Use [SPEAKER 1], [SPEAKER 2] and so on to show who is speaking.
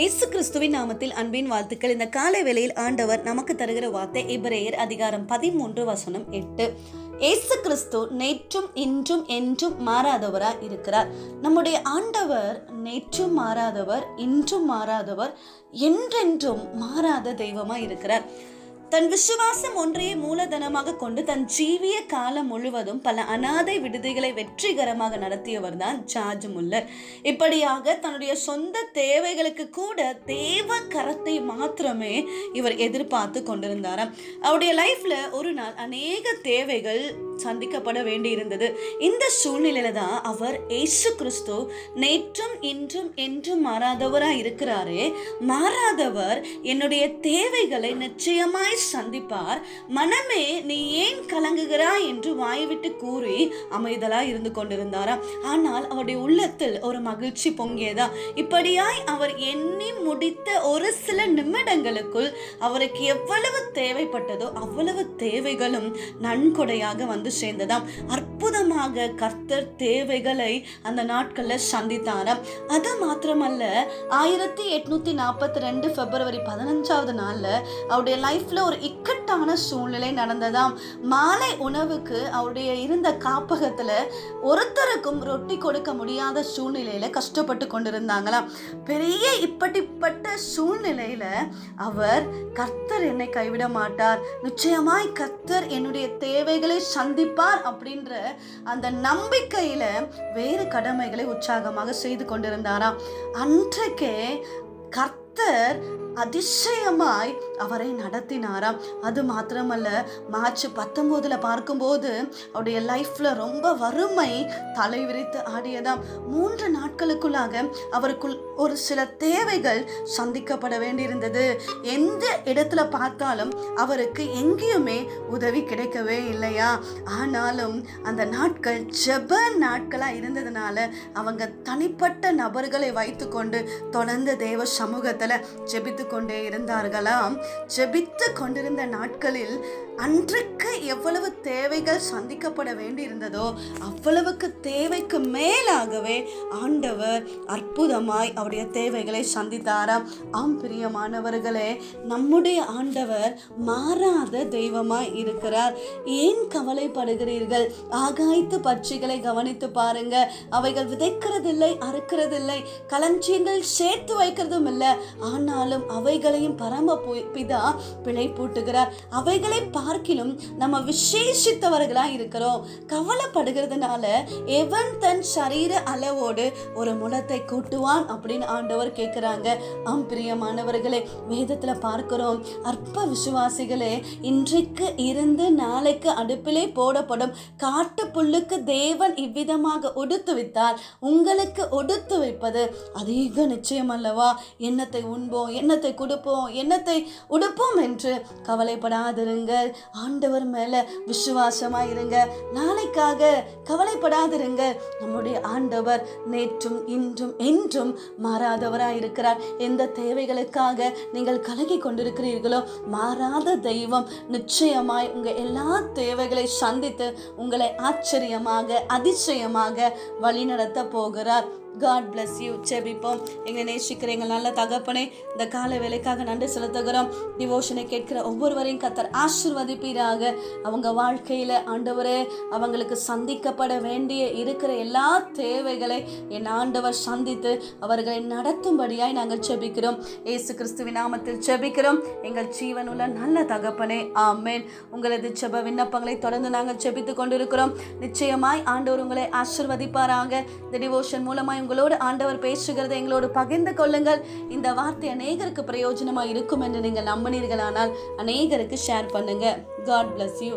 [SPEAKER 1] இயேசு கிறிஸ்துவின் நாமத்தில் அன்பின் வாழ்த்துக்கள். இந்த காலை வேளையில் ஆண்டவர் நமக்கு தருகிற வார்த்தை இப்ரேயர் அதிகாரம் பதிமூன்று வசனம் எட்டு. இயேசு கிறிஸ்து நேற்றும் இன்றும் என்றும் மாறாதவராக இருக்கிறார். நம்முடைய ஆண்டவர் நேற்றும் மாறாதவர் இன்றும் மாறாதவர் என்றென்றும் மாறாத தெய்வமாக இருக்கிறார். தன் விசுவாசம் ஒன்றையே மூலதனமாக கொண்டு தன் ஜீவிய காலம் முழுவதும் பல அனாதை விடுதிகளை வெற்றிகரமாக நடத்தியவர் தான் ஜார்ஜ் முல்லர். இப்படியாக தன்னுடைய சொந்த தேவைகளுக்கு கூட தேவ கரத்தை மாத்திரமே இவர் எதிர்பார்த்து கொண்டிருந்தாராம். அவருடைய லைஃப்ல ஒரு நாள் அநேக தேவைகள் சந்திக்கப்பட வேண்டியிருந்தது. இந்த சூழ்நிலையில தான் அவர் ஏசு கிறிஸ்து நேற்றும் இன்றும் என்றும் மாறாதவராக இருக்கிறாரே. மாறாதவர் என்னுடைய தேவைகளை நிச்சயமாய் சந்திப்பார். மனமே நீ ஏன் கலங்குகிறாய் என்று வாய்விட்டு கூறி அமைதலா இருந்து கொண்டிருந்தாராம். ஆனால் அவருடைய உள்ளத்தில் ஒரு மகிழ்ச்சி பொங்கியதா? இப்படியாய் அவர் எண்ணி முடித்த ஒரு சில நிமிடங்களுக்குள் அவருக்கு எவ்வளவு தேவைப்பட்டதோ அவ்வளவு தேவைகளும் நன்கொடையாக வந்து சேர்ந்ததாம். அற்புதமாக கர்த்தர் தேவைகளை அந்த நாட்களில் சந்தித்தாராம். அது மாத்திரமல்ல ஆயிரத்தி எட்நூத்தி நாற்பத்தி ரெண்டு பிப்ரவரி பதினஞ்சாவது நாளில் அவருடைய லைஃப்ல ஒரு இக்கட்டான சூழ்நிலை நடந்ததாம். மாலை உணவுக்கு அவருடைய இருந்த காப்பகத்தில் ஒருத்தருக்கும் ரொட்டி கொடுக்க முடியாத சூழ்நிலையில கஷ்டப்பட்டு கொண்டிருந்தாங்களாம். பெரிய இப்படிப்பட்ட சூழ்நிலையில அவர் கர்த்தர் என்னை கைவிட மாட்டார். நிச்சயமாய் கர்த்தர் என்னுடைய தேவைகளை சந்திப்பார் அப்படின்ற அந்த நம்பிக்கையில் வேறு கடமைகளை உற்சாகமாக செய்து கொண்டிருந்தாராம். அன்றைக்கே கர்த்தர் அதிசயமாய் அவரை நடத்தினாராம். அது மாத்திரமல்ல மார்ச் பத்தொம்போதுல பார்க்கும்போது அவருடைய லைஃப்ல ரொம்ப வறுமை தலை விரித்து ஆடியதாம். மூன்று நாட்களுக்குள்ளாக அவருக்குள் ஒரு சில தேவைகள் சந்திக்கப்பட வேண்டியிருந்தது. எந்த இடத்துல பார்த்தாலும் அவருக்கு எங்கேயுமே உதவி கிடைக்கவே இல்லையா? ஆனாலும் அந்த நாட்கள் ஜெப நாட்களா இருந்ததுனால அவங்க தனிப்பட்ட நபர்களை வைத்துக்கொண்டு தொடர்ந்து தேவ சமூகத்துல ஜெபித்து கொண்டே இருந்தார்களாம். ஜெபித்து கொண்டிருந்த நாட்களில் அன்றைக்கு எவ்வளவு தேவைகள் சந்திக்கப்பட வேண்டி இருந்ததோ அவ்வளவுக்கு தேவைக்கு மேலாகவே ஆண்டவர் அற்புதமாய் அவருடைய தேவைகளை சந்தித்தாராம். ஆம் பிரியமானவர்களே நம்முடைய ஆண்டவர் மாறாத தெய்வமாய் இருக்கிறார். ஏன் கவலைப்படுகிறீர்கள்? ஆகாய்த்து பட்சிகளை கவனித்து பாருங்க. அவைகள் விதைக்கிறதில்லை அறுக்கிறதில்லை களஞ்சியங்கள் சேர்த்து வைக்கிறதும் இல்லை. ஆனாலும் அவைகளையும் பரம பிதா பிழை பூட்டுகிறார் அவைகளை பார்க்கிலும் நம்ம விசேஷித்தவர்களாக இருக்கிறோம். கவலைப்படுகிறதுனால எவன் தன் சரீர அளவோடு ஒரு முளத்தை கூட்டுவான் அப்படின்னு ஆண்டவர் கேட்குறாங்க. ஆம் பிரியமானவர்களே வேதத்தில் பார்க்கிறோம். அற்ப விசுவாசிகளே இன்றைக்கு இருந்து நாளைக்கு அடுப்பிலே போடப்படும் காட்டு புல்லுக்கு தேவன் இவ்விதமாக ஒடுத்து வைத்தால் உங்களுக்கு ஒடுத்து வைப்பது அதிக நிச்சயம் அல்லவா? எண்ணத்தை உண்போம் எண்ணத்தை கொடுப்போம் எண்ணத்தை உடுப்போம் என்று கவலைப்படாதிருங்கள். ஆண்டவர் மேல விசுவாசமா இருங்க. நாளைக்காக கவலைப்படாதிருங்க. நம்முடைய ஆண்டவர் நேற்றும் இன்றும் என்றும் மாறாதவராக இருக்கிறார். எந்த தேவைகளுக்காக நீங்கள் கலகி கொண்டிருக்கிறீர்களோ மாறாத தெய்வம் நிச்சயமாய் உங்க எல்லா தேவைகளை சந்தித்து உங்களை ஆச்சரியமாக அதிசயமாக வழிநடத்த போகிறார். காட் பிளஸ் யூ செபிப்போம் எங்களை நேசிக்கிற எங்கள் நல்ல தகப்பனே இந்த கால வேலைக்காக நன்றி செலுத்துகிறோம். டிவோஷனை கேட்கிற ஒவ்வொருவரையும் கத்தர் ஆசிர்வதிப்பீராக. அவங்க வாழ்க்கையில் ஆண்டவரே அவங்களுக்கு சந்திக்கப்பட வேண்டிய இருக்கிற எல்லா தேவைகளை என் ஆண்டவர் சந்தித்து அவர்களை நடத்தும்படியாய் நாங்கள் செபிக்கிறோம். ஏசு கிறிஸ்துவின் நாமத்தில் செபிக்கிறோம். எங்கள் ஜீவனுள்ள நல்ல தகப்பனே ஆமேன். உங்களது செப விண்ணப்பங்களை தொடர்ந்து நாங்கள் செபித்து கொண்டிருக்கிறோம். நிச்சயமாய் ஆண்டவர் உங்களை ஆசிர்வதிப்பாராக. இந்த டிவோஷன் மூலமாய் உங்களோடு ஆண்டவர் பேசுகிறதை எங்களோடு பகிர்ந்து கொள்ளுங்கள். இந்த வார்த்தை அநேகருக்கு பிரயோஜனமாக இருக்கும் என்று நீங்கள் நம்பினீர்களானால் அநேகருக்கு ஷேர் பண்ணுங்கள் காட் பிளஸ் யூ